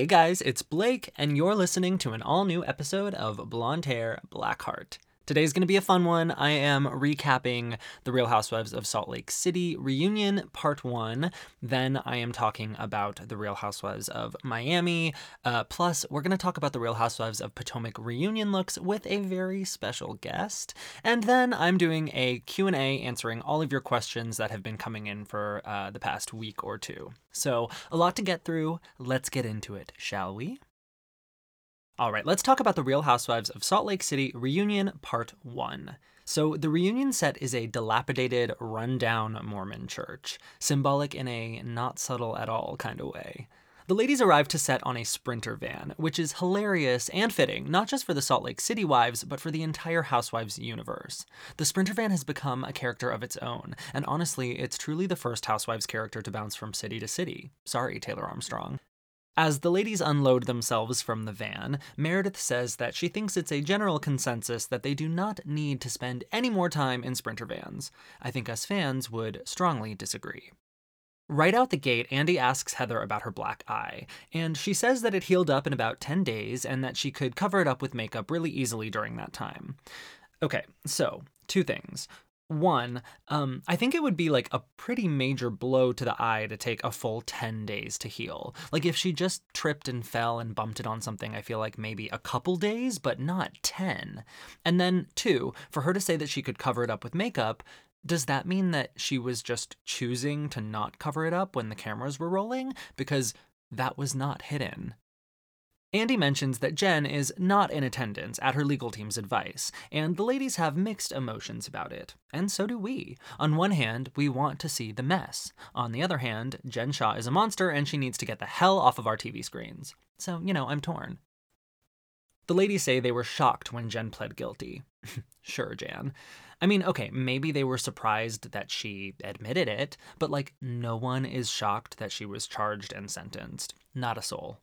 Hey guys, it's Blake, and you're listening to an all new episode of Blonde Hair, Black Heart. Today's going to be a fun one. I am recapping The Real Housewives of Salt Lake City reunion part one. Then I am talking about The Real Housewives of Miami. Uh, plus, we're going to talk about The Real Housewives of Potomac reunion looks with a very special guest. And then I'm doing a Q&A answering all of your questions that have been coming in for uh, the past week or two. So, a lot to get through. Let's get into it, shall we? All right, let's talk about the Real Housewives of Salt Lake City reunion part one. So, the reunion set is a dilapidated, rundown Mormon church, symbolic in a not subtle at all kind of way. The ladies arrive to set on a sprinter van, which is hilarious and fitting, not just for the Salt Lake City wives, but for the entire Housewives universe. The sprinter van has become a character of its own, and honestly, it's truly the first Housewives character to bounce from city to city. Sorry, Taylor Armstrong. As the ladies unload themselves from the van, Meredith says that she thinks it's a general consensus that they do not need to spend any more time in sprinter vans. I think us fans would strongly disagree. Right out the gate, Andy asks Heather about her black eye, and she says that it healed up in about 10 days and that she could cover it up with makeup really easily during that time. Okay, so, two things one, um, I think it would be like a pretty major blow to the eye to take a full 10 days to heal. Like if she just tripped and fell and bumped it on something, I feel like maybe a couple days, but not 10. And then, two, for her to say that she could cover it up with makeup, does that mean that she was just choosing to not cover it up when the cameras were rolling? Because that was not hidden. Andy mentions that Jen is not in attendance at her legal team's advice, and the ladies have mixed emotions about it. And so do we. On one hand, we want to see the mess. On the other hand, Jen Shah is a monster and she needs to get the hell off of our TV screens. So, you know, I'm torn. The ladies say they were shocked when Jen pled guilty. sure, Jan. I mean, okay, maybe they were surprised that she admitted it, but like, no one is shocked that she was charged and sentenced. Not a soul.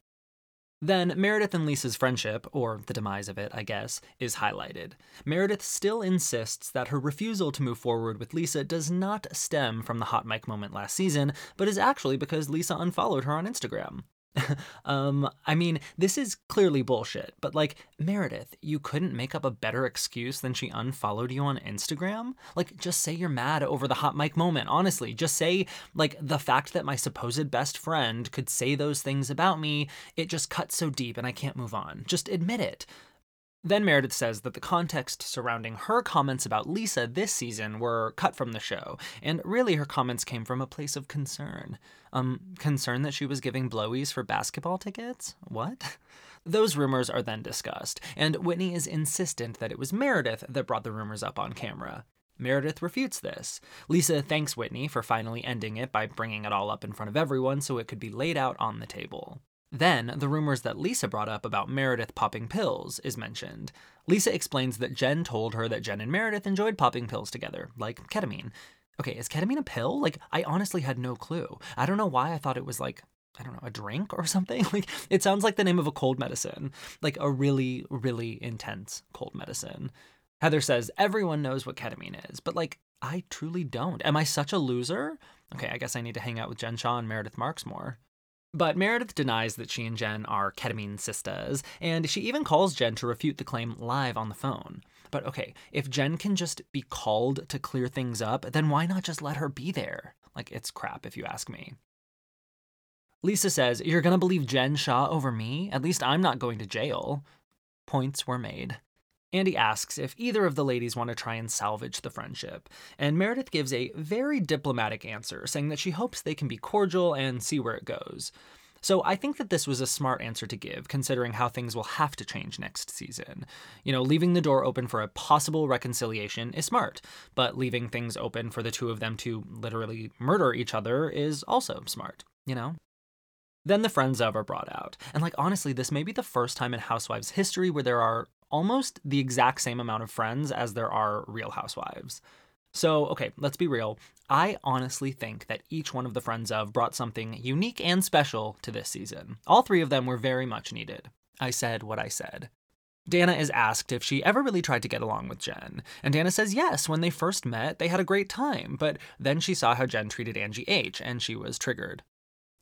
Then Meredith and Lisa's friendship, or the demise of it, I guess, is highlighted. Meredith still insists that her refusal to move forward with Lisa does not stem from the hot mic moment last season, but is actually because Lisa unfollowed her on Instagram. um, I mean, this is clearly bullshit, but like, Meredith, you couldn't make up a better excuse than she unfollowed you on Instagram? Like, just say you're mad over the hot mic moment, honestly. Just say, like, the fact that my supposed best friend could say those things about me, it just cuts so deep and I can't move on. Just admit it. Then Meredith says that the context surrounding her comments about Lisa this season were cut from the show, and really her comments came from a place of concern. Um, concern that she was giving blowies for basketball tickets? What? Those rumors are then discussed, and Whitney is insistent that it was Meredith that brought the rumors up on camera. Meredith refutes this. Lisa thanks Whitney for finally ending it by bringing it all up in front of everyone so it could be laid out on the table. Then, the rumors that Lisa brought up about Meredith popping pills is mentioned. Lisa explains that Jen told her that Jen and Meredith enjoyed popping pills together, like ketamine. Okay, is ketamine a pill? Like, I honestly had no clue. I don't know why I thought it was like, I don't know, a drink or something. Like, it sounds like the name of a cold medicine, like a really, really intense cold medicine. Heather says everyone knows what ketamine is, but like, I truly don't. Am I such a loser? Okay, I guess I need to hang out with Jen Shah and Meredith Marks more. But Meredith denies that she and Jen are ketamine sisters, and she even calls Jen to refute the claim live on the phone. But okay, if Jen can just be called to clear things up, then why not just let her be there? Like, it's crap if you ask me. Lisa says, You're gonna believe Jen Shah over me? At least I'm not going to jail. Points were made. Andy asks if either of the ladies want to try and salvage the friendship, and Meredith gives a very diplomatic answer, saying that she hopes they can be cordial and see where it goes. So I think that this was a smart answer to give, considering how things will have to change next season. You know, leaving the door open for a possible reconciliation is smart, but leaving things open for the two of them to literally murder each other is also smart, you know? Then the friends of are brought out. And like honestly, this may be the first time in Housewives history where there are almost the exact same amount of friends as there are real housewives. So, okay, let's be real. I honestly think that each one of the friends of brought something unique and special to this season. All three of them were very much needed. I said what I said. Dana is asked if she ever really tried to get along with Jen, and Dana says yes, when they first met, they had a great time, but then she saw how Jen treated Angie H, and she was triggered.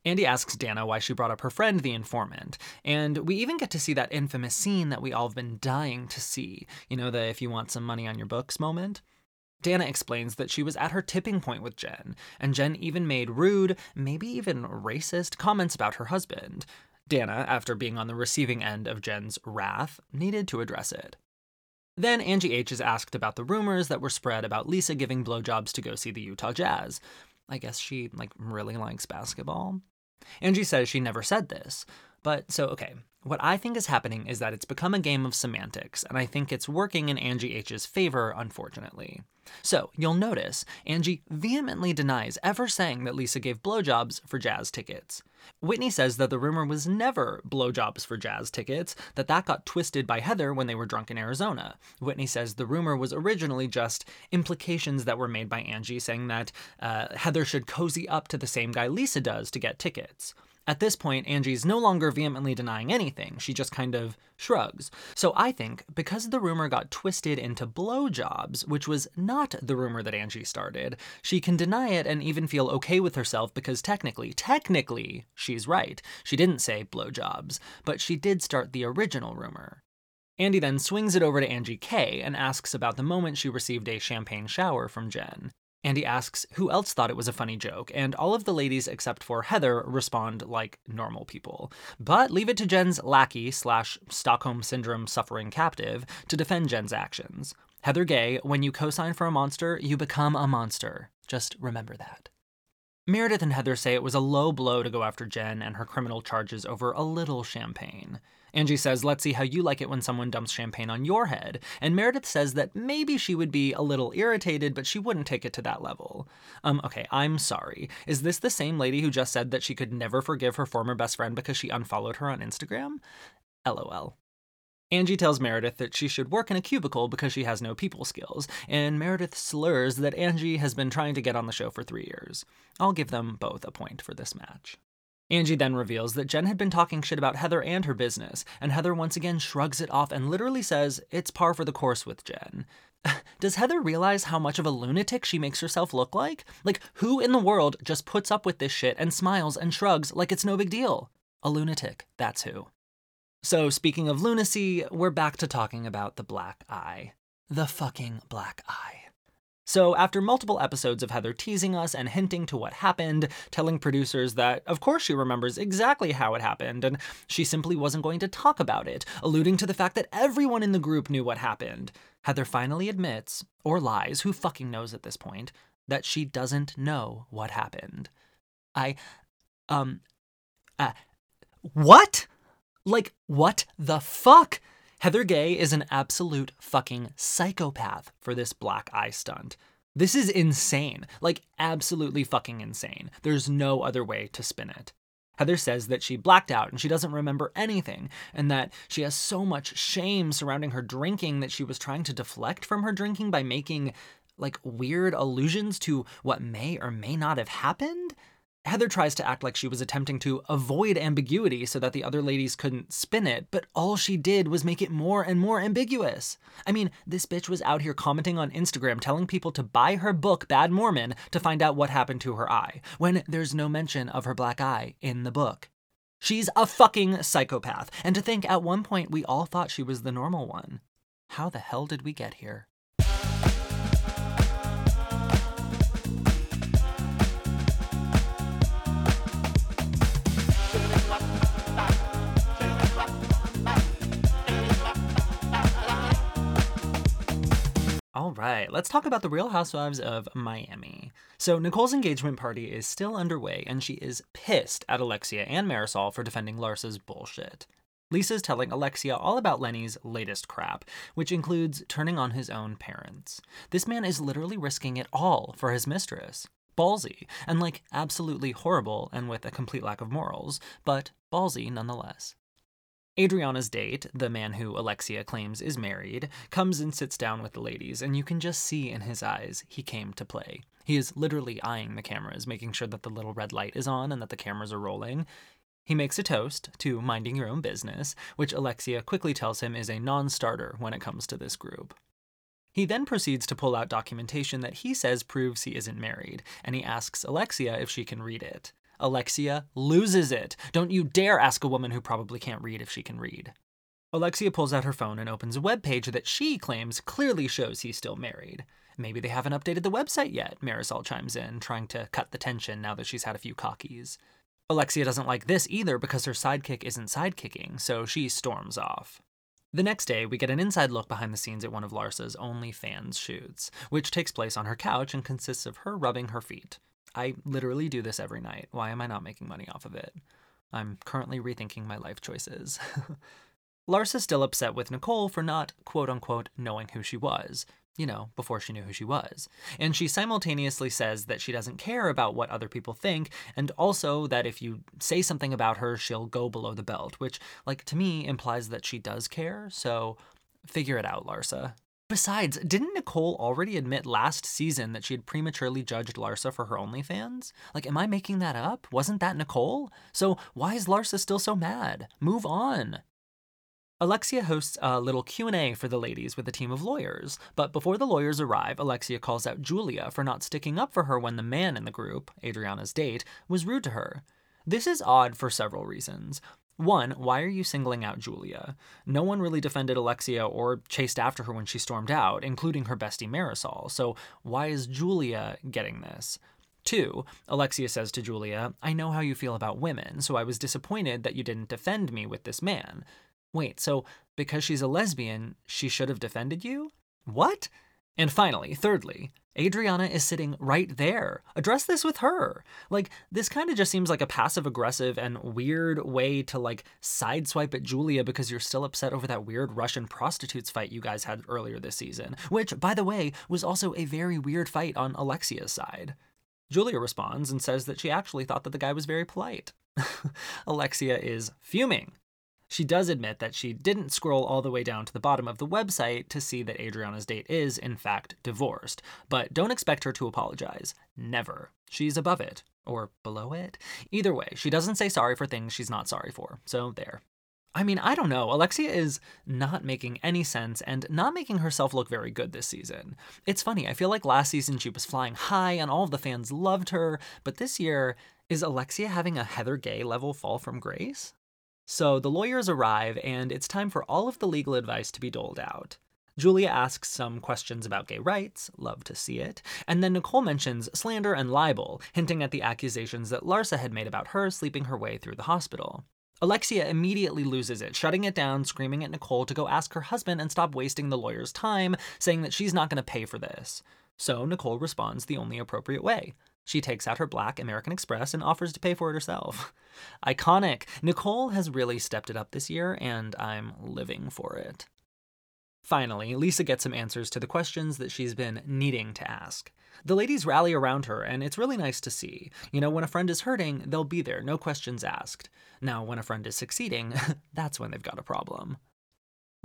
Andy asks Dana why she brought up her friend, the informant, and we even get to see that infamous scene that we all have been dying to see. You know, the if you want some money on your books moment? Dana explains that she was at her tipping point with Jen, and Jen even made rude, maybe even racist comments about her husband. Dana, after being on the receiving end of Jen's wrath, needed to address it. Then Angie H is asked about the rumors that were spread about Lisa giving blowjobs to go see the Utah Jazz. I guess she like really likes basketball. Angie says she never said this. But so, okay, what I think is happening is that it's become a game of semantics, and I think it's working in Angie H's favor, unfortunately. So, you'll notice Angie vehemently denies ever saying that Lisa gave blowjobs for jazz tickets. Whitney says that the rumor was never blowjobs for jazz tickets, that that got twisted by Heather when they were drunk in Arizona. Whitney says the rumor was originally just implications that were made by Angie saying that uh, Heather should cozy up to the same guy Lisa does to get tickets. At this point, Angie's no longer vehemently denying anything, she just kind of shrugs. So I think because the rumor got twisted into blowjobs, which was not the rumor that Angie started, she can deny it and even feel okay with herself because technically, technically, she's right. She didn't say blowjobs, but she did start the original rumor. Andy then swings it over to Angie K and asks about the moment she received a champagne shower from Jen. Andy asks who else thought it was a funny joke, and all of the ladies except for Heather respond like normal people. But leave it to Jen's lackey slash Stockholm Syndrome suffering captive to defend Jen's actions. Heather Gay, when you co sign for a monster, you become a monster. Just remember that. Meredith and Heather say it was a low blow to go after Jen and her criminal charges over a little champagne. Angie says, Let's see how you like it when someone dumps champagne on your head. And Meredith says that maybe she would be a little irritated, but she wouldn't take it to that level. Um, okay, I'm sorry. Is this the same lady who just said that she could never forgive her former best friend because she unfollowed her on Instagram? LOL. Angie tells Meredith that she should work in a cubicle because she has no people skills, and Meredith slurs that Angie has been trying to get on the show for three years. I'll give them both a point for this match. Angie then reveals that Jen had been talking shit about Heather and her business, and Heather once again shrugs it off and literally says it's par for the course with Jen. Does Heather realize how much of a lunatic she makes herself look like? Like, who in the world just puts up with this shit and smiles and shrugs like it's no big deal? A lunatic, that's who. So, speaking of lunacy, we're back to talking about the black eye. The fucking black eye. So, after multiple episodes of Heather teasing us and hinting to what happened, telling producers that, of course, she remembers exactly how it happened, and she simply wasn't going to talk about it, alluding to the fact that everyone in the group knew what happened, Heather finally admits, or lies, who fucking knows at this point, that she doesn't know what happened. I, um, uh, what? Like, what the fuck? Heather Gay is an absolute fucking psychopath for this black eye stunt. This is insane. Like, absolutely fucking insane. There's no other way to spin it. Heather says that she blacked out and she doesn't remember anything, and that she has so much shame surrounding her drinking that she was trying to deflect from her drinking by making like weird allusions to what may or may not have happened. Heather tries to act like she was attempting to avoid ambiguity so that the other ladies couldn't spin it, but all she did was make it more and more ambiguous. I mean, this bitch was out here commenting on Instagram telling people to buy her book, Bad Mormon, to find out what happened to her eye, when there's no mention of her black eye in the book. She's a fucking psychopath, and to think at one point we all thought she was the normal one. How the hell did we get here? Right, let's talk about the Real Housewives of Miami. So, Nicole's engagement party is still underway, and she is pissed at Alexia and Marisol for defending Larsa's bullshit. Lisa's telling Alexia all about Lenny's latest crap, which includes turning on his own parents. This man is literally risking it all for his mistress. Ballsy, and like absolutely horrible and with a complete lack of morals, but ballsy nonetheless. Adriana's date, the man who Alexia claims is married, comes and sits down with the ladies, and you can just see in his eyes he came to play. He is literally eyeing the cameras, making sure that the little red light is on and that the cameras are rolling. He makes a toast to minding your own business, which Alexia quickly tells him is a non starter when it comes to this group. He then proceeds to pull out documentation that he says proves he isn't married, and he asks Alexia if she can read it. Alexia loses it. Don't you dare ask a woman who probably can't read if she can read. Alexia pulls out her phone and opens a web page that she claims clearly shows he's still married. Maybe they haven't updated the website yet, Marisol chimes in, trying to cut the tension now that she's had a few cockies. Alexia doesn't like this either because her sidekick isn't sidekicking, so she storms off. The next day, we get an inside look behind the scenes at one of Larsa's OnlyFans shoots, which takes place on her couch and consists of her rubbing her feet. I literally do this every night. Why am I not making money off of it? I'm currently rethinking my life choices. Larsa's still upset with Nicole for not, quote unquote, knowing who she was, you know, before she knew who she was. And she simultaneously says that she doesn't care about what other people think, and also that if you say something about her, she'll go below the belt, which, like, to me implies that she does care, so figure it out, Larsa. Besides, didn't Nicole already admit last season that she had prematurely judged Larsa for her OnlyFans? Like, am I making that up? Wasn't that Nicole? So why is Larsa still so mad? Move on. Alexia hosts a little Q&A for the ladies with a team of lawyers, but before the lawyers arrive, Alexia calls out Julia for not sticking up for her when the man in the group, Adriana's date, was rude to her. This is odd for several reasons. One, why are you singling out Julia? No one really defended Alexia or chased after her when she stormed out, including her bestie Marisol, so why is Julia getting this? Two, Alexia says to Julia, I know how you feel about women, so I was disappointed that you didn't defend me with this man. Wait, so because she's a lesbian, she should have defended you? What? And finally, thirdly, Adriana is sitting right there. Address this with her. Like, this kind of just seems like a passive aggressive and weird way to, like, sideswipe at Julia because you're still upset over that weird Russian prostitutes fight you guys had earlier this season, which, by the way, was also a very weird fight on Alexia's side. Julia responds and says that she actually thought that the guy was very polite. Alexia is fuming. She does admit that she didn't scroll all the way down to the bottom of the website to see that Adriana's date is, in fact, divorced, but don't expect her to apologize. Never. She's above it. Or below it? Either way, she doesn't say sorry for things she's not sorry for, so there. I mean, I don't know. Alexia is not making any sense and not making herself look very good this season. It's funny, I feel like last season she was flying high and all of the fans loved her, but this year, is Alexia having a Heather Gay level fall from grace? So the lawyers arrive, and it's time for all of the legal advice to be doled out. Julia asks some questions about gay rights, love to see it, and then Nicole mentions slander and libel, hinting at the accusations that Larsa had made about her sleeping her way through the hospital. Alexia immediately loses it, shutting it down, screaming at Nicole to go ask her husband and stop wasting the lawyer's time, saying that she's not going to pay for this. So Nicole responds the only appropriate way she takes out her black American Express and offers to pay for it herself. Iconic. Nicole has really stepped it up this year, and I'm living for it. Finally, Lisa gets some answers to the questions that she's been needing to ask. The ladies rally around her, and it's really nice to see. You know, when a friend is hurting, they'll be there, no questions asked. Now, when a friend is succeeding, that's when they've got a problem.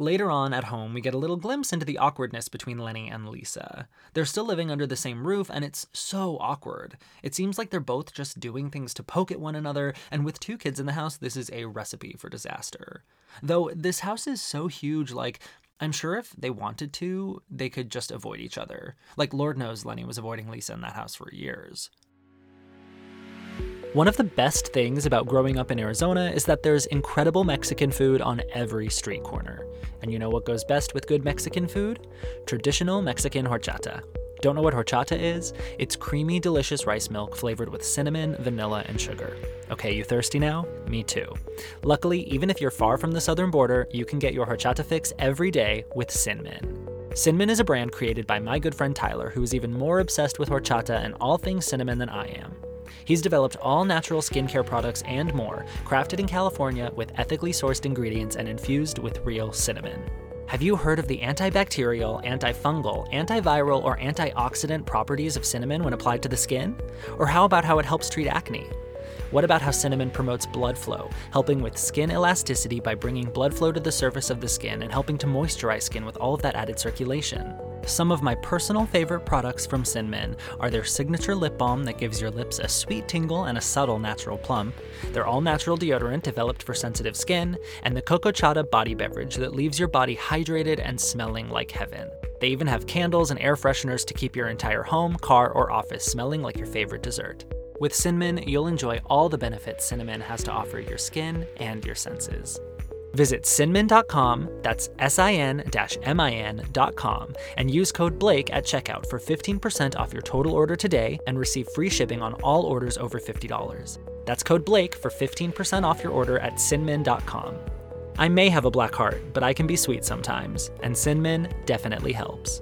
Later on at home, we get a little glimpse into the awkwardness between Lenny and Lisa. They're still living under the same roof, and it's so awkward. It seems like they're both just doing things to poke at one another, and with two kids in the house, this is a recipe for disaster. Though this house is so huge, like, I'm sure if they wanted to, they could just avoid each other. Like, Lord knows Lenny was avoiding Lisa in that house for years. One of the best things about growing up in Arizona is that there's incredible Mexican food on every street corner. And you know what goes best with good Mexican food? Traditional Mexican horchata. Don't know what horchata is? It's creamy, delicious rice milk flavored with cinnamon, vanilla, and sugar. Okay, you thirsty now? Me too. Luckily, even if you're far from the southern border, you can get your horchata fix every day with Sin-Min. Sin-Min is a brand created by my good friend Tyler, who is even more obsessed with horchata and all things cinnamon than I am. He's developed all natural skincare products and more, crafted in California with ethically sourced ingredients and infused with real cinnamon. Have you heard of the antibacterial, antifungal, antiviral, or antioxidant properties of cinnamon when applied to the skin? Or how about how it helps treat acne? What about how cinnamon promotes blood flow, helping with skin elasticity by bringing blood flow to the surface of the skin and helping to moisturize skin with all of that added circulation? Some of my personal favorite products from Sin-Min are their signature lip balm that gives your lips a sweet tingle and a subtle natural plump, their all natural deodorant developed for sensitive skin, and the Coco Chata body beverage that leaves your body hydrated and smelling like heaven. They even have candles and air fresheners to keep your entire home, car, or office smelling like your favorite dessert. With Sin-Min, you'll enjoy all the benefits cinnamon has to offer your skin and your senses. Visit sin-min.com, that's S I N M I N.com, and use code Blake at checkout for 15% off your total order today and receive free shipping on all orders over $50. That's code Blake for 15% off your order at sin-min.com. I may have a black heart, but I can be sweet sometimes, and cinnamon definitely helps.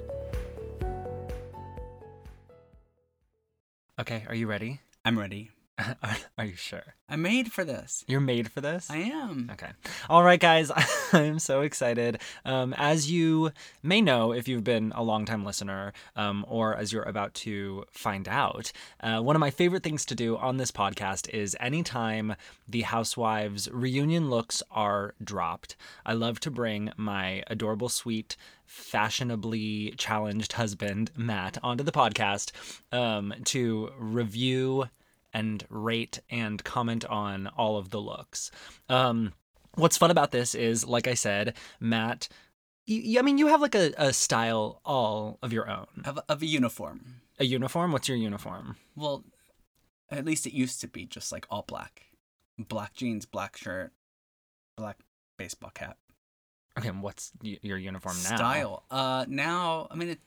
Okay, are you ready? I'm ready. Are, you sure? I'm made for this. You're made for this? I am. Okay. All right, guys. I'm so excited. Um, as you may know, if you've been a longtime listener, um, or as you're about to find out, uh, one of my favorite things to do on this podcast is anytime the Housewives reunion looks are dropped, I love to bring my adorable, sweet, fashionably challenged husband, Matt, onto the podcast um, to review and rate and comment on all of the looks. Um, what's fun about this is, like I said, Matt. You, I mean, you have like a, a style all of your own. Of, of a uniform. A uniform? What's your uniform? Well, at least it used to be just like all black. Black jeans, black shirt, black baseball cap. Okay, what's y- your uniform now? Style. Uh, now, I mean, it,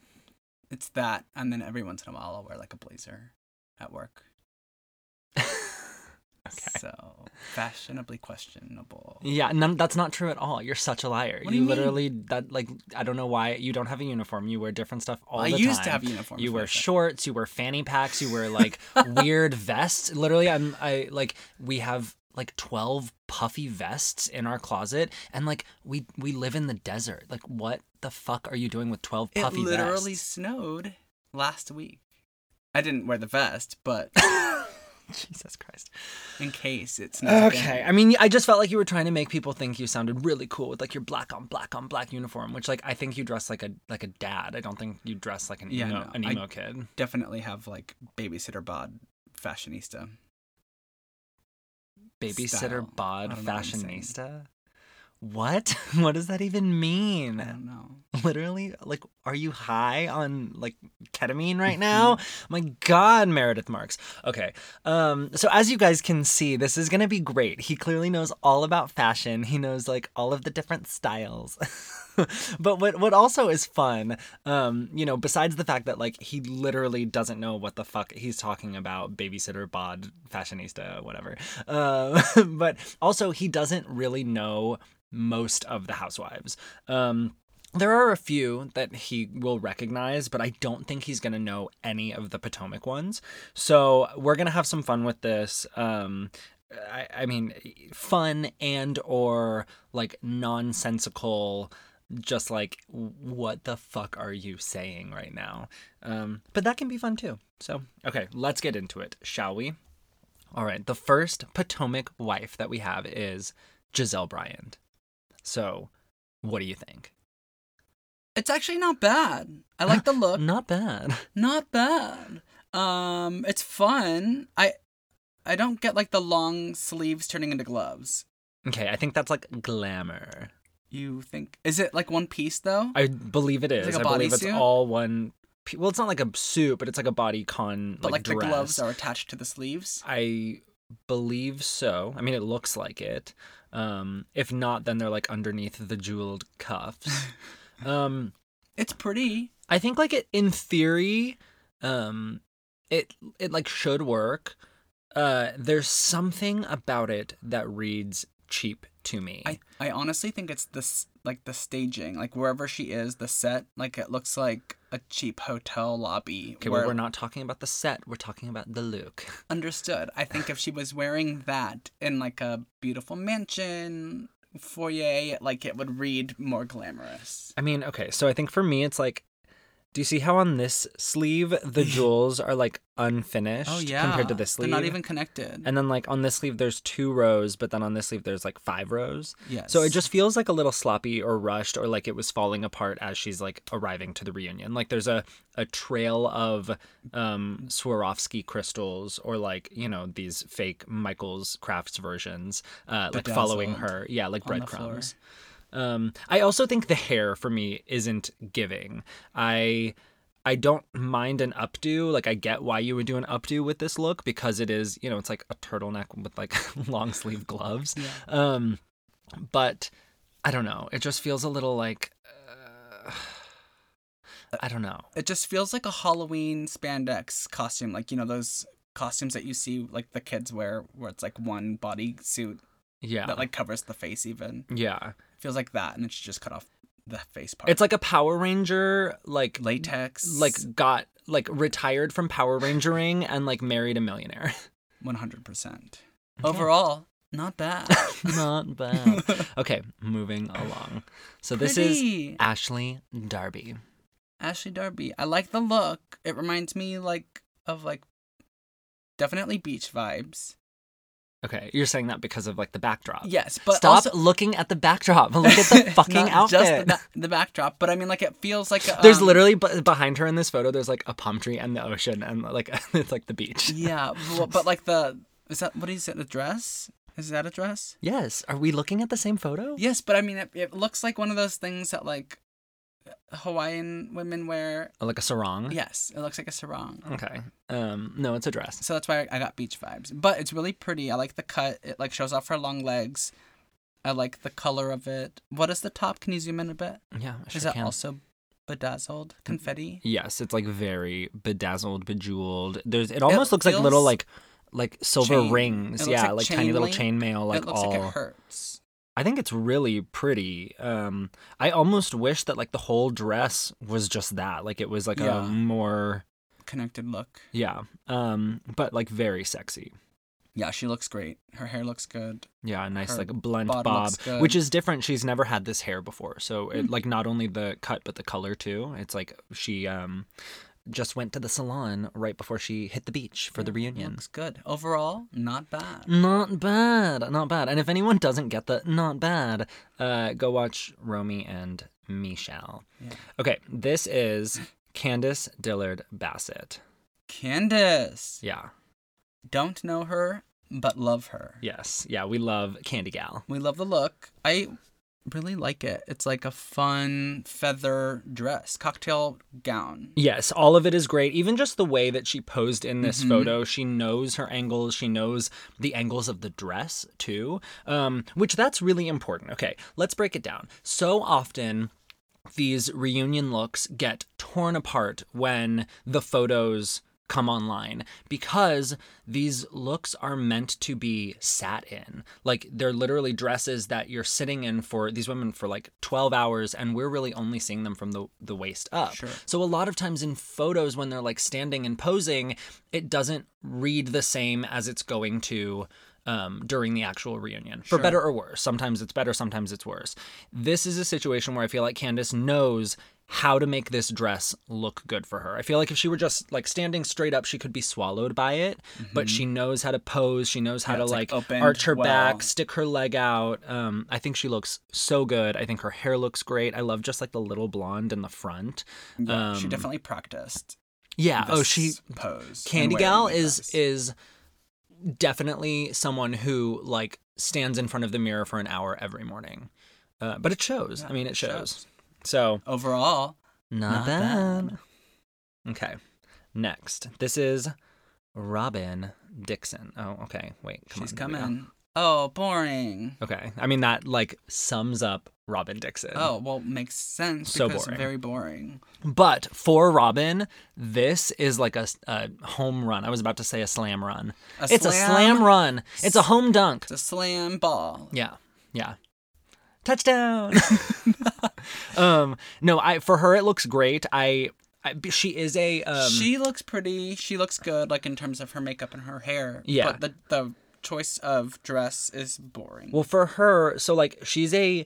it's that, and then every once in a while I'll wear like a blazer at work. Okay. So fashionably questionable. Yeah, none, that's not true at all. You're such a liar. What you mean? literally that like I don't know why you don't have a uniform. You wear different stuff all the time. I used to have uniforms You wear shorts. You wear fanny packs. You wear like weird vests. Literally, I'm I like we have like 12 puffy vests in our closet and like we we live in the desert like what the fuck are you doing with 12 It puffy literally vests snowed last week. I didn't wear the vest, but jesus christ in case it's snows Okay. I mean, I just felt like you were trying to make people think you sounded really cool with like your black on black on black uniform, which like I think you dress like a like a dad. I don't think you dress like an Yeah, emo, no, an I- emo kid. Definitely have like babysitter bod fashionista. Babysitter style. Bod don't know what I'm saying. fashionista. What? What does that even mean? I don't know. Literally, like, are you high on like ketamine right now? My God, Meredith Marks. Okay, um, so as you guys can see, this is gonna be great. He clearly knows all about fashion. He knows like all of the different styles. but what what also is fun, um, you know, besides the fact that like he literally doesn't know what the fuck he's talking about, babysitter, bod, fashionista, whatever. Uh, but also he doesn't really know most of the housewives. Um, there are a few that he will recognize, but I don't think he's going to know any of the Potomac ones. So we're going to have some fun with this. Um, I, I mean, fun and or like nonsensical, just like what the fuck are you saying right now? Um, but that can be fun too. So okay, let's get into it, shall we? All right, the first Potomac wife that we have is Gizelle Bryant. So, what do you think? It's actually not bad. I like the look. Not bad. not bad. Um, it's fun. I I don't get like the long sleeves turning into gloves. Okay, I think that's like glamour. You think is it like one piece though? I believe it is. It's like I believe it's all one. pe- Well, it's not like a suit, but it's like a bodycon but like, like, the gloves are attached to the sleeves. I believe so. I mean, it looks like it. Um, if not, then they're like underneath the jeweled cuffs. um, It's pretty. I think like it in theory, um, it it like should work. Uh, there's something about it that reads cheap to me. I I honestly think it's this like the staging, like wherever she is, the set, like it looks like a cheap hotel lobby. okay, where, well, we're not talking about the set. We're talking about the look. understood. I think if she was wearing that in like a beautiful mansion foyer, like it would read more glamorous. I mean, okay, so I think for me, it's like, do you see how on this sleeve the jewels are like unfinished Oh yeah, compared to this sleeve? They're not even connected. And then like on this sleeve there's two rows, but then on this sleeve there's like five rows. yes. So it just feels like a little sloppy or rushed or like it was falling apart as she's like arriving to the reunion. Like there's a a trail of um Swarovski crystals or like, you know, these fake Michael's Crafts versions uh like following her. Yeah, like breadcrumbs. Um, I also think the hair for me isn't giving. I I don't mind an updo. Like I get why you would do an updo with this look because it is, you know, it's like a turtleneck with like long sleeve gloves. Yeah. Um, but I don't know. It just feels a little like. Uh, I don't know. It just feels like a Halloween spandex costume, like you know those costumes that you see like the kids wear, where it's like one body suit Yeah. that like covers the face. Even yeah. Feels like that, and it's just cut off the face part. It's like a Power Ranger, like latex, like got like retired from Power Rangering and like married a millionaire. one hundred percent. Overall, not bad. Not bad. okay, moving along. So this is Ashley Darby. Ashley Darby. I like the look. It reminds me like of like definitely beach vibes. Okay, you're saying that because of like the backdrop. Yes, but Stop also, looking at the backdrop. Look at the fucking not outfit. Just the, ba- the backdrop, but I mean, like it feels like a, there's um, literally b- behind her in this photo. There's like a palm tree and the ocean and like it's like the beach. Yeah, but, but like the is that what is it? The dress? Is that a dress? Yes. Are we looking at the same photo? Yes, but I mean, it, it looks like one of those things that like Hawaiian women wear. Like a sarong. Yes, it looks like a sarong. Okay. Um. No, it's a dress. So that's why I got beach vibes. But it's really pretty. I like the cut. It like shows off her long legs. I like the color of it. What is the top? Can you zoom in a bit? Yeah. I Sure is that can. also bedazzled confetti? Yes, it's like very bedazzled, bejeweled. There's it almost looks like little like like silver Chain. rings. Yeah, like like, tiny little chainmail like it looks all like it hurts. I think it's really pretty. Um I almost wish that like the whole dress was just that. Like it was like Yeah. a more Connected look. yeah. Um but like very sexy. Yeah, she looks great. Her hair looks good. Yeah, a nice Her like blunt bob, which is different. She's never had this hair before, so it, Hmm. like not only the cut but the color too. It's like she um just went to the salon right before she hit the beach for the reunion. Looks good. Overall, not bad. Not bad, not bad. And if anyone doesn't get the not bad, uh, go watch Romy and Michelle. Yeah. Okay, this is Candace Dillard Bassett. Candace. Yeah, Don't know her, but love her. yes, yeah. We love Candy Gal. We love the look. I really like it. It's like a fun feather dress, cocktail gown. Yes, all of it is great. Even just the way that she posed in this Mhm. photo, she knows her angles. She knows the angles of the dress too, um, which that's really important. Okay, let's break it down. So often, these reunion looks get torn apart when the photos come online because these looks are meant to be sat in. Like they're literally dresses that you're sitting in for these women for like 12 hours and we're really only seeing them from the the waist up. Sure. So a lot of times in photos when they're like standing and posing, it doesn't read the same as it's going to um, during the actual reunion, for Sure. better or worse. Sometimes it's better, sometimes it's worse. This is a situation where I feel like Candace knows how to make this dress look good for her. I feel like if she were just like standing straight up, she could be swallowed by it. But she knows how to pose. She knows how Mm-hmm. Yeah, to like, like, arch her well. back, stick her leg out. Um, I think she looks so good. I think her hair looks great. I love just like the little blonde in the front. Yeah, she Um, definitely practiced. Yeah. Oh, she pose. Candy Gal is dress. is definitely someone who like stands in front of the mirror for an hour every morning. Uh, but it shows. I mean, it it shows. shows. So overall. not, Not bad. bad. Okay. Next, this is Robin Dixon. Oh, okay. Wait, come she's on. here we go. coming. Oh, boring. Okay. I mean that like sums up Robin Dixon. Oh, well, makes sense So because boring. very boring. But for Robin, this is like a, a home run. I was about to say a slam run. A it's a slam run. It's a home dunk. It's a slam ball. Yeah. Yeah. Touchdown. um no, I for her it looks great. I, I she is a um she looks pretty. She looks good, like in terms of her makeup and her hair. Yeah. But the the choice of dress is boring. well for her so like she's a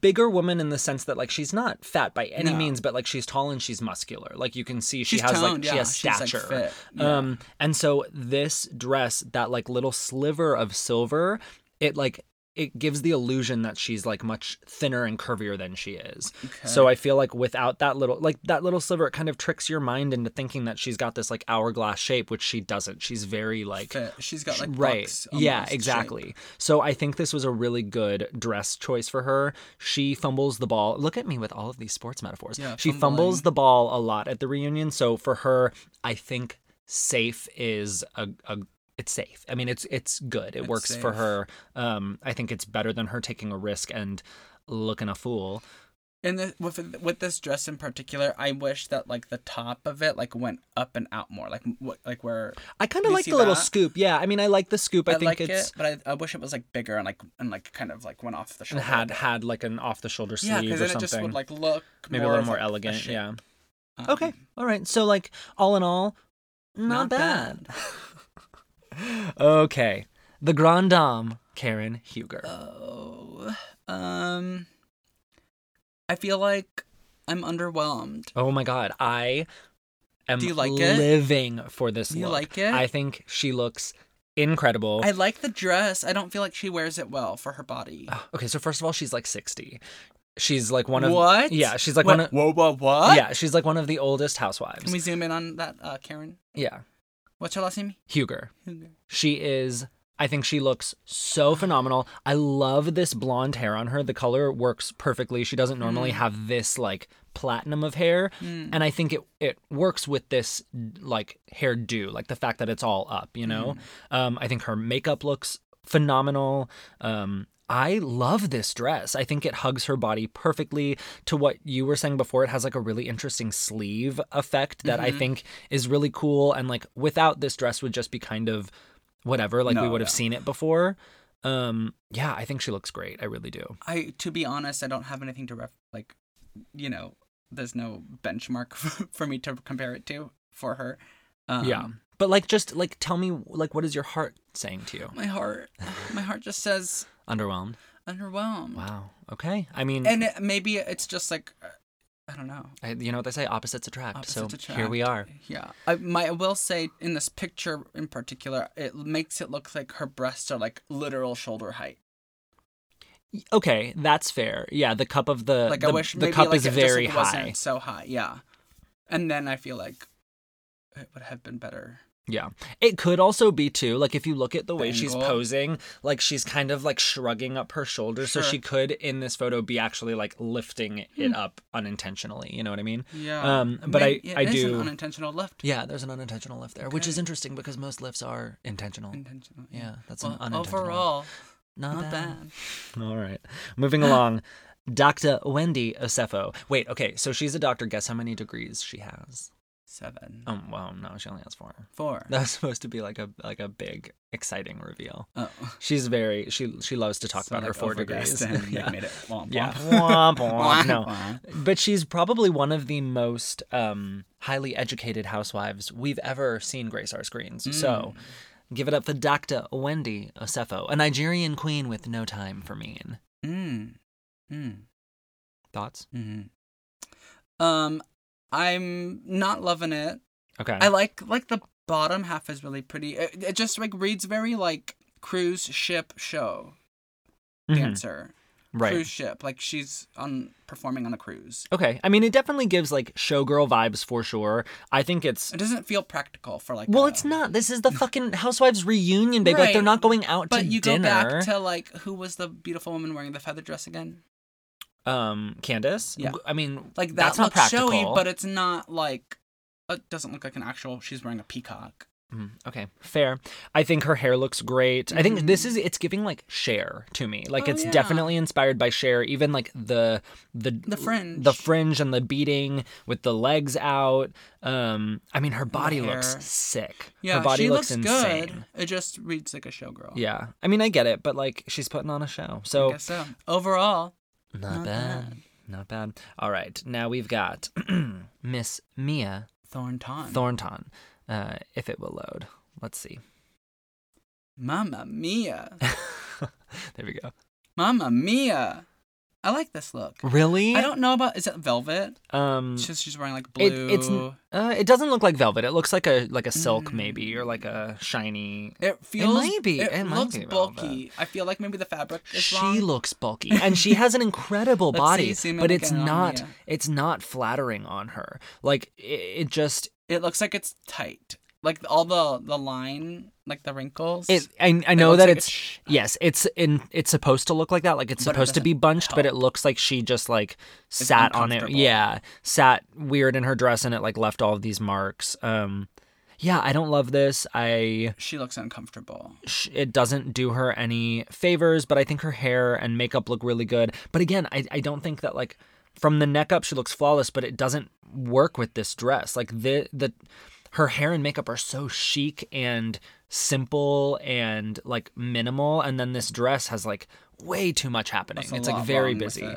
bigger woman in the sense that like she's not fat by any No. means but like she's tall and she's muscular. Like you can see she She's has like toned, she yeah. has She's, like, stature. fit, yeah. Um and so this dress that like little sliver of silver it like it gives the illusion that she's like much thinner and curvier than she is. So I feel like without that little like that little sliver, it kind of tricks your mind into thinking that she's got this like hourglass shape, which she doesn't. She's very like. She's got like right yeah almost shape. exactly so i think this was a really good dress choice for her she fumbles the ball look at me with all of these sports metaphors Yeah, she fumbles the ball a lot at the reunion so for her i think safe is a, a it's safe. I mean it's it's good. It It's works for her. Um i think it's better than her taking a risk and looking a fool. And the, with with this dress in particular, I wish that like the top of it like went up and out more, like what like where i kind of like the little that? scoop. Yeah i mean i like the scoop. I, I, think like it's it, but I, I wish it was like bigger and like and like kind of like went off the and shoulder. had had like an off the shoulder yeah, sleeve because or then it just would like look maybe a little more like, elegant yeah. Um, Okay. All right. So like all in all, not, Not bad. okay. The Grand Dame, Karen Huger. Oh, um, I feel like I'm underwhelmed. oh my god, I am Do you like it? living for this Do you look. like it? I think she looks incredible. I like the dress. I don't feel like she wears it well for her body. Ah, okay, so first of all, she's like 60. She's like one of what? Yeah, she's like What- one of Whoa, whoa, what? Yeah, she's like one of the oldest housewives. Can we zoom in on that, uh, Karen? yeah, What's her last name? Huger. She is I think she looks so phenomenal. I love this blonde hair on her. The color works perfectly. She doesn't normally Mm. have this like platinum of hair, Mm. and I think it it works with this like hairdo, like the fact that it's all up, you know. Mm. Um I think her makeup looks phenomenal. Um I love this dress. I think it hugs her body perfectly to what you were saying before. It has like a really interesting sleeve effect that I Mhm. think is really cool. And like without this dress would just be kind of whatever, like we No, would have seen it before. Um, yeah, I think she looks great. I really do. I, to be honest, I don't have anything to ref like, you know, there's no benchmark for me to compare it to for her. Um, yeah. But like just like tell me like what is your heart saying to you? my heart, my heart just says Underwhelmed. underwhelmed. Wow. Okay. I mean And it, maybe it's just like, uh, I don't know. I, you know what they say, opposites attract. Opposites so here we are. Yeah, I my I will say in this picture in particular, it makes it look like her breasts are like literal shoulder height. Okay, that's fair. Yeah, the cup of the Like the, I wish the cup like is very just, like, high. wasn't so high. Yeah, and then I feel like it would have been better. Yeah. It could also be too, like if you look at the way she's posing, like she's kind of like shrugging up her shoulders. So she could in this photo be actually like lifting it up unintentionally. You know what I mean? Yeah. Um, but I- it I do- an unintentional lift. Yeah, there's an unintentional lift there, which is interesting because most lifts are intentional. Intentional. Yeah, that's Well, an unintentional. lift. overall, not, not bad. bad. All right. Moving along. Dr. Wendy Osefo. Wait, okay, so she's a doctor. Guess how many degrees she has? Seven. Oh, well, no, she only has four. Four. That was supposed to be like a like a big exciting reveal. Oh. She's very she she loves to talk So, about her four degrees. and yeah. made it womp Yeah. womp. Womp. No. Womp. But she's probably one of the most um, highly educated housewives we've ever seen grace our screens. So give it up for Dr. Wendy Osefo, a Nigerian queen with no time for mean. Mm. Mm. Thoughts? Mm. Um, I'm not loving it. Okay. I like like the bottom half is really pretty. It, it just like reads very like cruise ship show Mhm. dancer. Right. Cruise ship, like she's on performing on a cruise. Okay. I mean, it definitely gives like showgirl vibes for sure. I think it's. It doesn't feel practical for like. Well, a- it's not. This is the fucking Housewives reunion, babe. Like they're not going out But to you dinner. go back to like who was the beautiful woman wearing the feather dress again? Um, Candace. Yeah. I mean, Like that that's not practical. showy, but it's not like it doesn't look like an actual. She's wearing a peacock. Mm, okay, fair. I think her hair looks great. I think this Mhm. is it's giving like Cher to me. Like Oh, it's yeah. definitely inspired by Cher. Even like the the The fringe. the fringe and the beating with the legs out. Um, I mean her body looks sick. Yeah, her body she looks, looks, insane. good. It just reads like a showgirl. Yeah, I mean I get it, but like she's putting on a show, I so guess so. Overall, not, Not bad. bad. Not bad. All right, now we've got Miss Mia Thornton. Thornton. Uh, if it will load, let's see. Mamma mia. there we go. Mamma mia. I like this look. Really? I don't know about is it velvet? Um, She's she's wearing like it, blue. it's uh, it doesn't look like velvet. It looks like a like a silk maybe or like a shiny. It feels. might be- It, it might looks be bulky. I feel like maybe the fabric is She wrong. looks bulky and she has an incredible body, see, but it's on not it's not flattering on her. Like it, it just It looks like it's tight. Like all the the line, like the wrinkles. it I, I know that like it's it's- yes, it's in it's supposed to look like that. Like it's But it supposed to be bunched, but it looks like she just like sat on it. Yeah, sat weird in her dress and it like left all of these marks. Um yeah, I don't love this. I she looks uncomfortable. sh- it doesn't do her any favors, but I think her hair and makeup look really good. But again, I, I don't think that like from the neck up she looks flawless, but it doesn't work with this dress. Like the the her hair and makeup are so chic and simple and like minimal, and then this dress has like way too much happening. It's like very busy.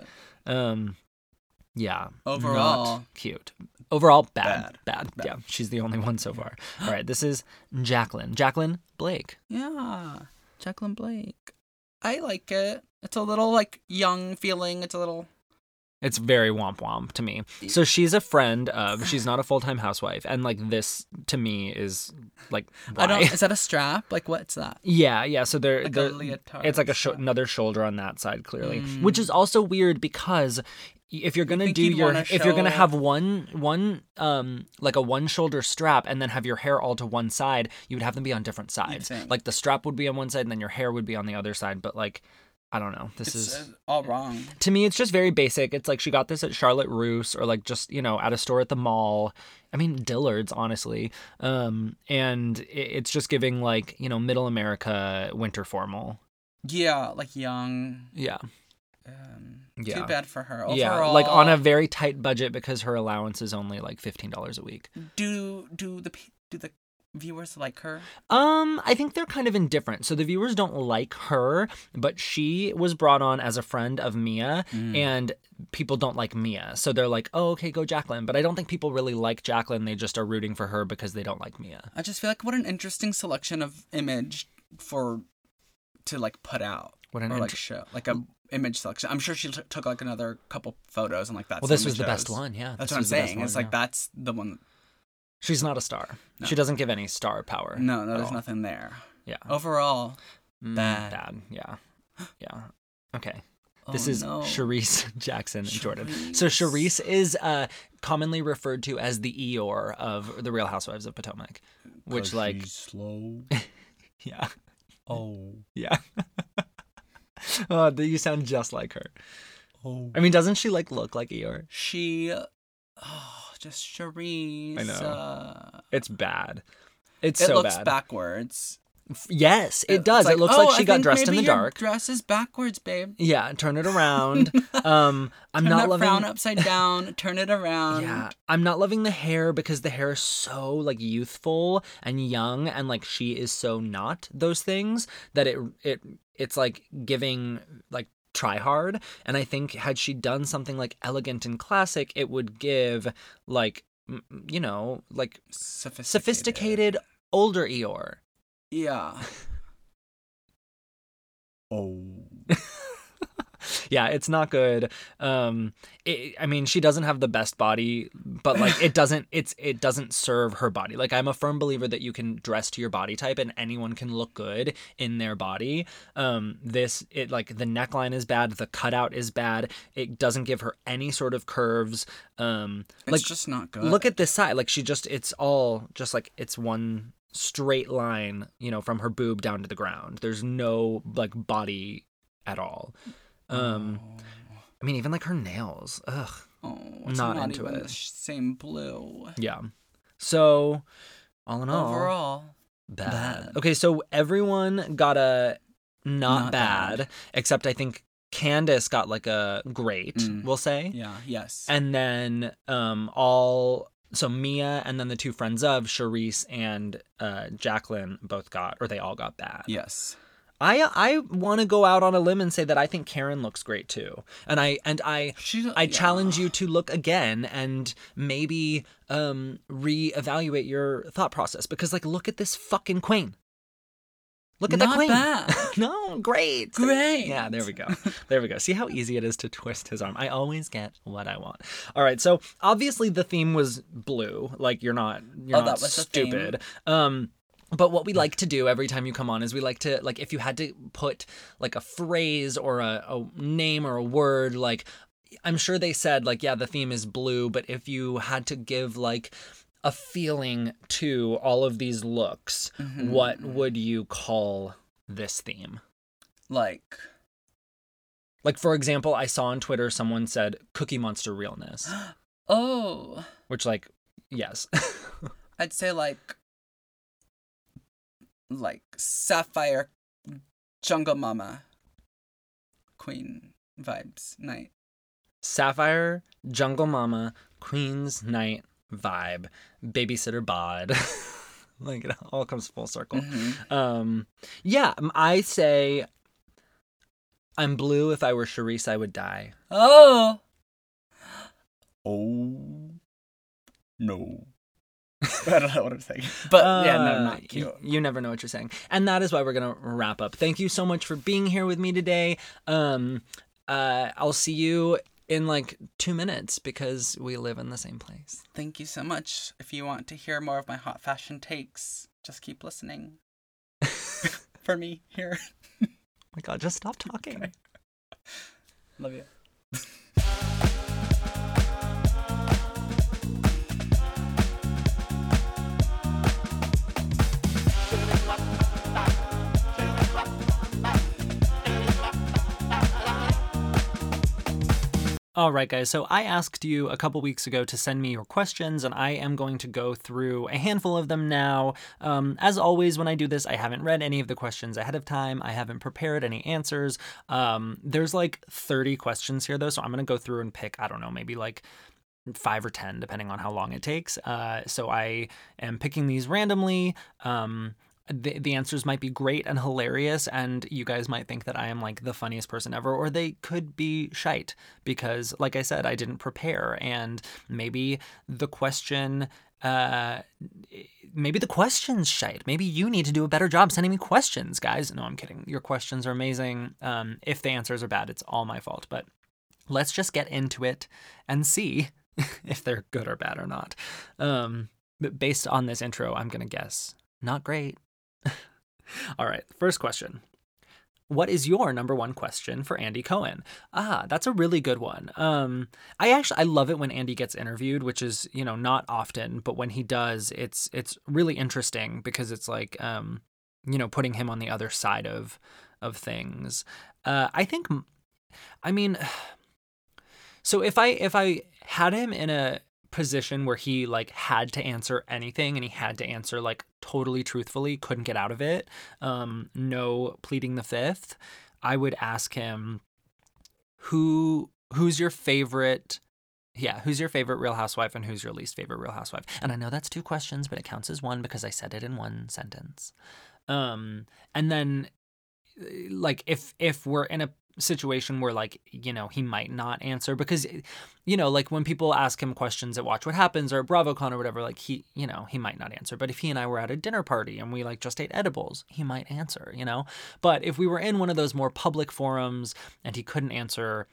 Um yeah. Overall- not cute. Overall bad. Bad. Bad. Yeah. She's the only one so far. All right, this is Jacqueline. Jacqueline Blake. Yeah, Jacqueline Blake. I like it. It's a little like young feeling. It's a little. It's very womp womp to me. So she's a friend of. She's not a full time housewife, and like this to me is like why? I don't. Is that a strap? Like what's that? yeah, yeah. So they're, Like they're leotard it's like a sho- another shoulder on that side, clearly, Mm. which is also weird because if you're gonna think do your wanna if you're gonna have one one um like a one shoulder strap and then have your hair all to one side you would have them be on different sides like the strap would be on one side and then your hair would be on the other side but like i don't know this It's is all wrong. to me it's just very basic it's like she got this at charlotte russe or like just you know at a store at the mall i mean dillard's honestly um and it's just giving like you know middle america winter formal Yeah, like young. yeah Um, Yeah. Too bad for her. Overall, yeah like on a very tight budget because her allowance is only like $15 a week Do do the do the viewers like her? um i think they're kind of indifferent so the viewers don't like her but she was brought on as a friend of mia and people don't like mia so they're like oh okay go jacqueline but i don't think people really like jacqueline they just are rooting for her because they don't like mia I just feel like what an interesting selection of image for to like put out What an or like int- show like a image selection. I'm sure she t- took like another couple photos and like that's well this was the best one yeah That's what I'm was the best saying. one, it's like that's the one. She's not a star she doesn't give any star power No, no, there's all. nothing there. yeah Overall, Mm, bad. bad yeah yeah okay This Oh, is no. Charrisse Jackson and Jordan. So Charrisse is uh, commonly referred to as the Eeyore of the Real Housewives of Potomac, which like slow. yeah oh, yeah. oh, you sound just like her. oh. I mean, doesn't she like look like Eeyore? She, oh, just Charrisse. I know. Uh, It's bad. It's it so looks bad. backwards. Yes, it It's does. it looks oh, like she I got dressed in the dark. Dress is backwards, babe. Yeah, turn it around. um, I'm Turn not that loving. frown upside down. turn it around. Yeah, I'm not loving the hair because the hair is so like youthful and young, and like she is so not those things that it it it's like giving like try hard. And I think had she done something like elegant and classic, it would give like you know like Sophisticated. sophisticated older Eeyore. Yeah. oh. Yeah, it's not good. Um, it, I mean, she doesn't have the best body, but like it doesn't, it's it doesn't serve her body. Like I'm a firm believer that you can dress to your body type, and anyone can look good in their body. Um, this it like the neckline is bad, the cutout is bad. It doesn't give her any sort of curves. Um, It's like just not good. look at this side, like she just it's all just like it's one straight line, you know, from her boob down to the ground. There's no like body at all. Um. I mean, even like her nails. Ugh. oh, not not, into it. same blue. Yeah. So, all in all, Overall, bad. bad. Okay, so everyone got a not, Not bad, bad. except I think Candiace got like a great, Mm. we'll say. yeah, yes. And then um all so Mia and then the two friends of Charrisse and uh Jacqueline both got or they all got bad. yes. I I want to go out on a limb and say that I think Karen looks great too. And I and I I yeah. challenge you to look again and maybe um reevaluate your thought process because like look at this fucking queen. Look at the Not queen. bad. no, great. Great. Yeah, there we go. There we go. See how easy it is to twist his arm. I always get what I want. All right, so obviously the theme was blue. Like you're not you're Oh, not that was the theme. stupid. Um but what we like to do every time you come on is we like to like if you had to put like a phrase or a, a name or a word like I'm sure they said like yeah the theme is blue, but if you had to give like a feeling to all of these looks, Mm-hmm. what would you call this theme? Like, Like for example, I saw on Twitter someone said Cookie Monster realness, oh, which like yes. I'd say like, like Sapphire Jungle Mama Queen vibes night. Sapphire, Jungle Mama, Queen's Night vibe, Babysitter Bod. like it all comes full circle. Mhm. Um yeah, I say I'm blue if I were Charrisse I would die. Oh. Oh. No. I don't know what I'm saying. But yeah, no, Uh, not cute. You, never know what you're saying. And that is why we're going to wrap up. Thank you so much for being here with me today. Um uh I'll see you in like 2 minutes because we live in the same place. Thank you so much. If you want to hear more of my hot fashion takes, just keep listening. For me here. Oh my god, just stop talking. Love you. All right, guys. So I asked you a couple weeks ago to send me your questions, and I am going to go through a handful of them now. Um, as always, when I do this, I haven't read any of the questions ahead of time. I haven't prepared any answers. Um, there's like 30 questions here, though, so I'm going to go through and pick, I don't know, maybe like five or 10, depending on how long it takes. Uh, so I am picking these randomly. Um, the, the answers might be great and hilarious, and you guys might think that I am like the funniest person ever, or they could be shite because, like I said, I didn't prepare, and maybe the question. Uh, maybe the questions shite. Maybe you need to do a better job sending me questions, guys. No, I'm kidding. Your questions are amazing. Um, if the answers are bad, it's all my fault. But let's just get into it and see if they're good or bad or not. Um, but based on this intro, I'm gonna guess not great. All right, first question. What is your number one question for Andy Cohen? Ah, that's a really good one. Um, I actually I love it when Andy gets interviewed, which is you know not often, but when he does, it's it's really interesting because it's like um, you know putting him on the other side of of things. Uh, I think, I mean, so if I if I had him in a position where he like had to answer anything and he had to answer like totally truthfully couldn't get out of it um no pleading the fifth i would ask him who who's your favorite yeah who's your favorite real housewife and who's your least favorite real housewife? And i know that's two questions but it counts as one because i said it in one sentence. Um and then like if if we're in a situation where like you know he might not answer because you know like when people ask him questions at watch what happens or bravocon or whatever like he you know he might not answer. But if he and i were at a dinner party and we like just ate edibles he might answer you know? But if we were in one of those more public forums and he couldn't answer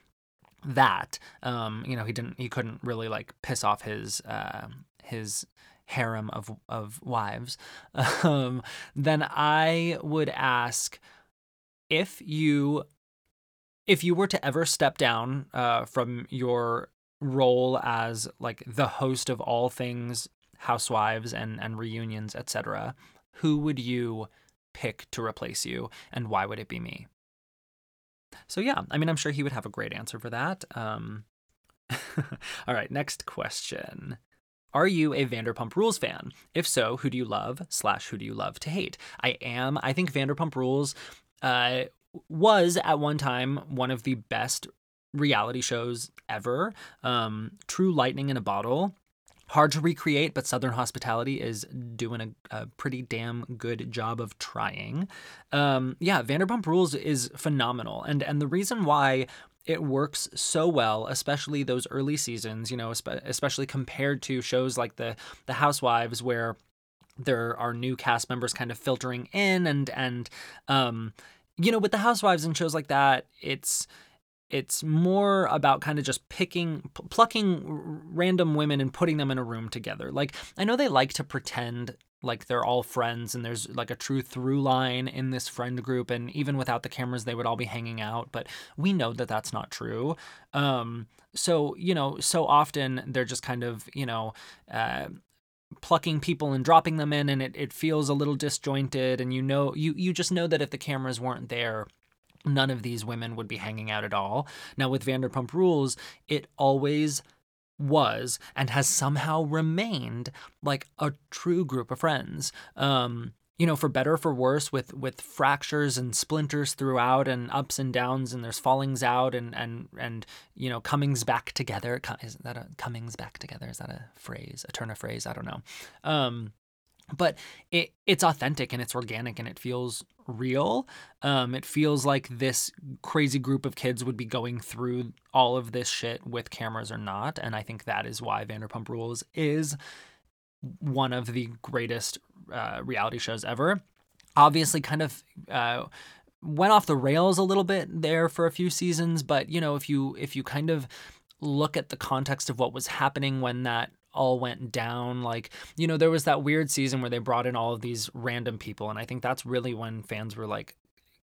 that um you know he didn't he couldn't really like piss off his uh his harem of of wives um then i would ask if you if you were to ever step down uh, from your role as like the host of all things housewives and and reunions etc who would you pick to replace you and why would it be me so yeah i mean i'm sure he would have a great answer for that um all right next question are you a Vanderpump Rules fan? If so, who do you love slash who do you love to hate? I am. I think Vanderpump Rules uh, was at one time one of the best reality shows ever. Um, true lightning in a bottle. Hard to recreate, but Southern Hospitality is doing a, a pretty damn good job of trying. Um, yeah, Vanderpump Rules is phenomenal, and and the reason why it works so well, especially those early seasons, you know, especially compared to shows like the the Housewives, where there are new cast members kind of filtering in and and um you know with the housewives and shows like that it's it's more about kind of just picking plucking random women and putting them in a room together. Like i know they like to pretend like they're all friends and there's like a true through line in this friend group and even without the cameras they would all be hanging out but we know that that's not true. Um so you know so often they're just kind of you know uh, plucking people and dropping them in and it, it feels a little disjointed and you know you you just know that if the cameras weren't there none of these women would be hanging out at all. Now with vanderpump rules it always was and has somehow remained like a true group of friends. Um you know for better for worse with with fractures and splinters throughout and ups and downs and there's fallings out and and and you know comings back together. Is that a comings back together? Is that a phrase a turn of phrase? I don't know. Um but it it's authentic and it's organic and it feels real. Um, it feels like this crazy group of kids would be going through all of this shit with cameras or not, and I think that is why Vanderpump Rules is one of the greatest uh, reality shows ever. Obviously, kind of. Uh, went off the rails a little bit there for a few seasons but you know if you if you kind of look at the context of what was happening when that all went down. Like, you know, there was that weird season where they brought in all of these random people. And I think that's really when fans were like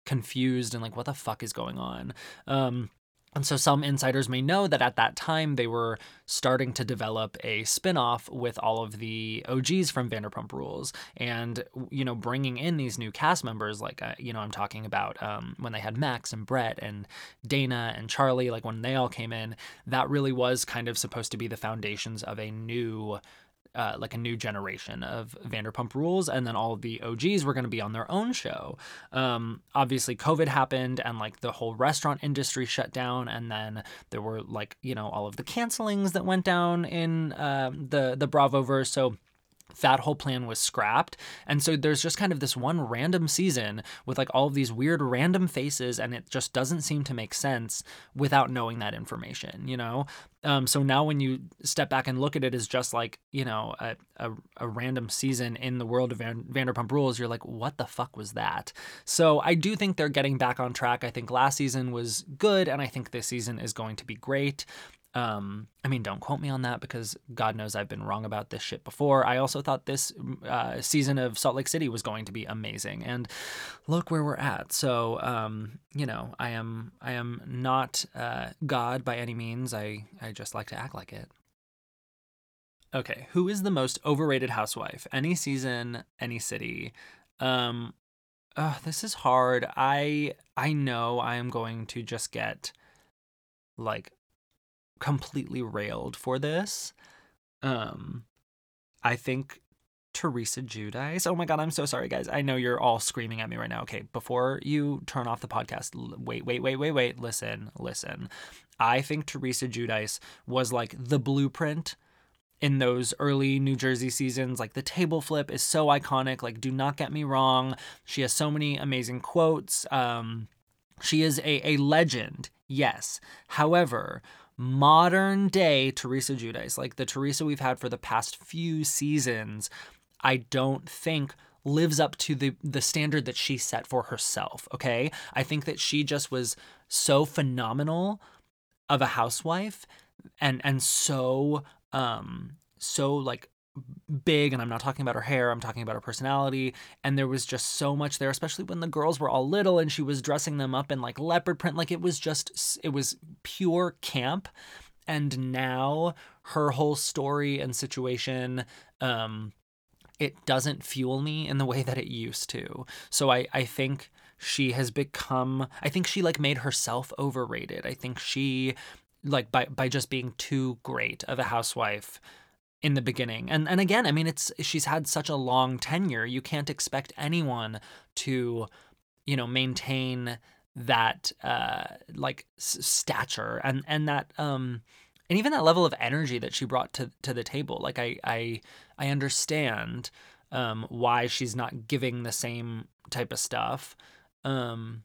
confused and like, what the fuck is going on? Um, and so some insiders may know that at that time they were starting to develop a spin-off with all of the OGs from Vanderpump Rules and you know bringing in these new cast members like uh, you know I'm talking about um, when they had Max and Brett and Dana and Charlie like when they all came in that really was kind of supposed to be the foundations of a new uh, like a new generation of Vanderpump Rules, and then all the OGs were going to be on their own show. Um, obviously, COVID happened, and like the whole restaurant industry shut down, and then there were like you know all of the cancelings that went down in uh, the the Bravoverse. So that whole plan was scrapped. And so there's just kind of this one random season with like all of these weird random faces, and it just doesn't seem to make sense without knowing that information, you know? Um, so now when you step back and look at it as just like, you know, a, a, a random season in the world of Van- Vanderpump Rules, you're like, what the fuck was that? So I do think they're getting back on track. I think last season was good, and I think this season is going to be great. Um, I mean, don't quote me on that because God knows I've been wrong about this shit before. I also thought this uh, season of Salt Lake City was going to be amazing, and look where we're at. So, um, you know, I am I am not uh, God by any means. I I just like to act like it. Okay, who is the most overrated housewife? Any season, any city. Um, uh, this is hard. I I know I am going to just get like completely railed for this. Um, I think Teresa Giudice. Oh my god, I'm so sorry, guys. I know you're all screaming at me right now. Okay, before you turn off the podcast, wait, wait, wait, wait, wait. Listen, listen. I think Teresa Giudice was like the blueprint in those early New Jersey seasons. Like the table flip is so iconic. Like, do not get me wrong. She has so many amazing quotes. Um, she is a, a legend, yes. However, modern day Teresa Giudice, like the Teresa we've had for the past few seasons, I don't think lives up to the the standard that she set for herself, okay? I think that she just was so phenomenal of a housewife and and so um so like big and I'm not talking about her hair, I'm talking about her personality and there was just so much there especially when the girls were all little and she was dressing them up in like leopard print like it was just it was pure camp and now her whole story and situation um it doesn't fuel me in the way that it used to. So I I think she has become I think she like made herself overrated. I think she like by by just being too great of a housewife in the beginning. And and again, I mean it's she's had such a long tenure. You can't expect anyone to you know maintain that uh like s- stature and and that um and even that level of energy that she brought to to the table. Like I I I understand um why she's not giving the same type of stuff. Um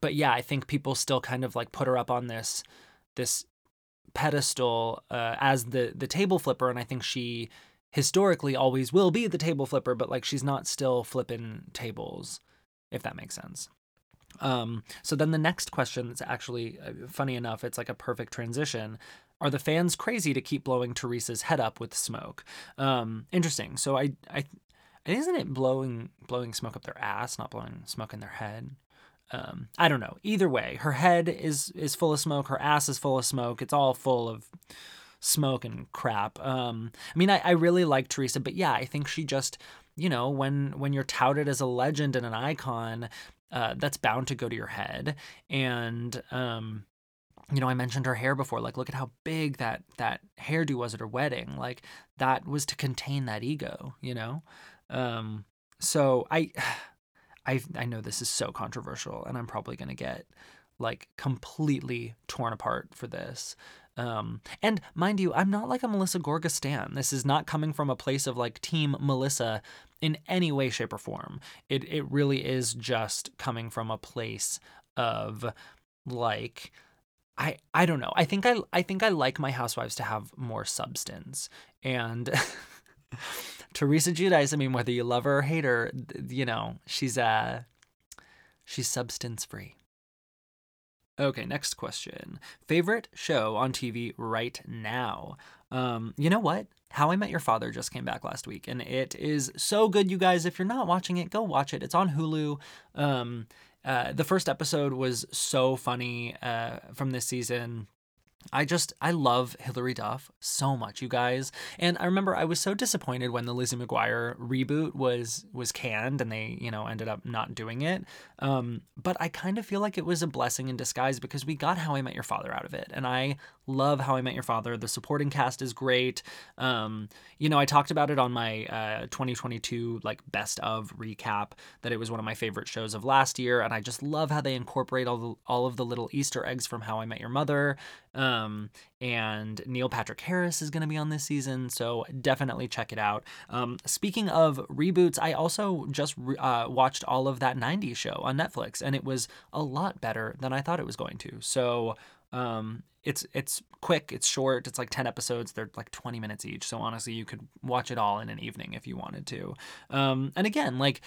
but yeah, I think people still kind of like put her up on this this pedestal uh, as the the table flipper, and I think she historically always will be the table flipper, but like she's not still flipping tables, if that makes sense. Um, so then the next question that's actually uh, funny enough, it's like a perfect transition. Are the fans crazy to keep blowing Teresa's head up with smoke? Um, interesting. So I, I, isn't it blowing blowing smoke up their ass, not blowing smoke in their head? Um, I don't know. Either way, her head is is full of smoke. Her ass is full of smoke. It's all full of smoke and crap. Um, I mean, I, I really like Teresa, but yeah, I think she just, you know, when when you're touted as a legend and an icon, uh, that's bound to go to your head. And um, you know, I mentioned her hair before. Like, look at how big that that hairdo was at her wedding. Like, that was to contain that ego. You know, um, so I, I, I know this is so controversial, and I'm probably gonna get like completely torn apart for this. Um, and mind you, I'm not like a Melissa Gorga stan. This is not coming from a place of like Team Melissa in any way, shape, or form. It it really is just coming from a place of like I I don't know. I think I I think I like my housewives to have more substance. And Teresa Giudice, I mean, whether you love her or hate her, you know, she's uh she's substance free. Okay, next question. Favorite show on TV right now? Um, you know what? How I Met Your Father just came back last week, and it is so good, you guys. If you're not watching it, go watch it. It's on Hulu. Um, uh, the first episode was so funny uh, from this season. I just I love Hilary Duff so much, you guys. And I remember I was so disappointed when the Lizzie McGuire reboot was was canned and they, you know, ended up not doing it. Um, but I kind of feel like it was a blessing in disguise because we got How I Met Your Father out of it. And I love How I Met Your Father. The supporting cast is great. Um, you know, I talked about it on my uh, 2022 like best of recap that it was one of my favorite shows of last year, and I just love how they incorporate all the all of the little Easter eggs from How I Met Your Mother. Um, and Neil Patrick Harris is going to be on this season, so definitely check it out. Um, speaking of reboots, I also just re- uh, watched all of that 90s show on Netflix, and it was a lot better than I thought it was going to. So um, it's it's quick, it's short, it's like 10 episodes, they're like 20 minutes each. So honestly, you could watch it all in an evening if you wanted to. Um, and again, like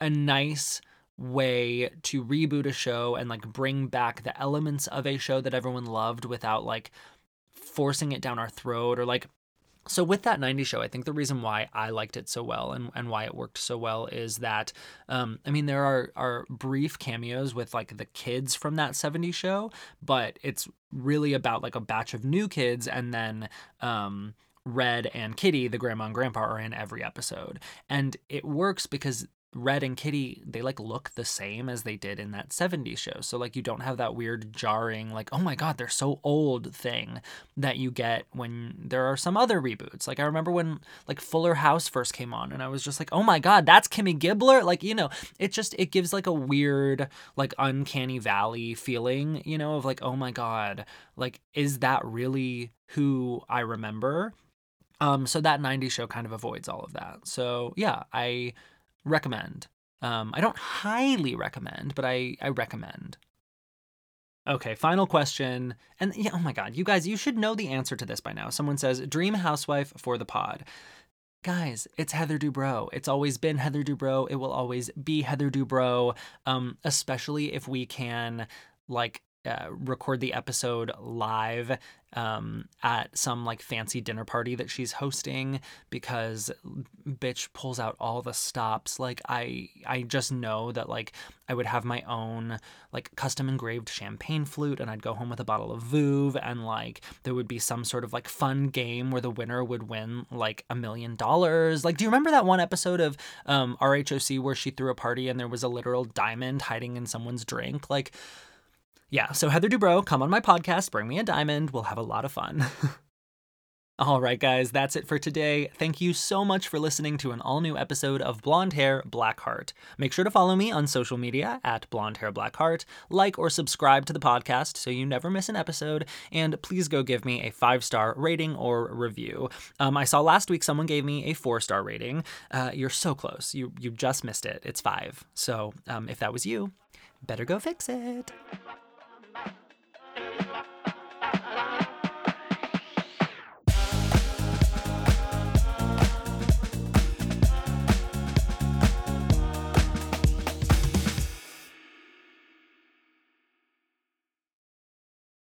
a nice way to reboot a show and like bring back the elements of a show that everyone loved without like forcing it down our throat or like so with that 90s show i think the reason why i liked it so well and, and why it worked so well is that um, i mean there are, are brief cameos with like the kids from that 70s show but it's really about like a batch of new kids and then um, red and kitty the grandma and grandpa are in every episode. And it works because Red and Kitty, they like look the same as they did in that 70s show. So like you don't have that weird jarring like, "Oh my god, they're so old" thing that you get when there are some other reboots. Like I remember when like Fuller House first came on and I was just like, "Oh my god, that's Kimmy Gibbler." Like, you know, it just it gives like a weird like uncanny valley feeling, you know, of like, "Oh my god, like is that really who I remember?" Um so that 90s show kind of avoids all of that. So, yeah, I recommend. Um, I don't highly recommend, but I, I recommend. Okay, final question. And yeah, oh my God, you guys, you should know the answer to this by now. Someone says, Dream Housewife for the pod. Guys, it's Heather Dubrow. It's always been Heather Dubrow. It will always be Heather Dubrow, um, especially if we can like uh, record the episode live um, at some like fancy dinner party that she's hosting because bitch pulls out all the stops. Like i i just know that like i would have my own like custom engraved champagne flute and i'd go home with a bottle of Veuve and like there would be some sort of like fun game where the winner would win like a million dollars. Like do you remember that one episode of um, rhoc where she threw a party and there was a literal diamond hiding in someone's drink? Like yeah, so Heather Dubrow, come on my podcast, bring me a diamond. We'll have a lot of fun. All right, guys, that's it for today. Thank you so much for listening to an all new episode of Blonde Hair Black Heart. Make sure to follow me on social media at Blonde Hair Black Heart, like or subscribe to the podcast so you never miss an episode, and please go give me a five star rating or review. Um, I saw last week someone gave me a four star rating. Uh, you're so close. You you just missed it. It's five. So um, if that was you, better go fix it. Thank you.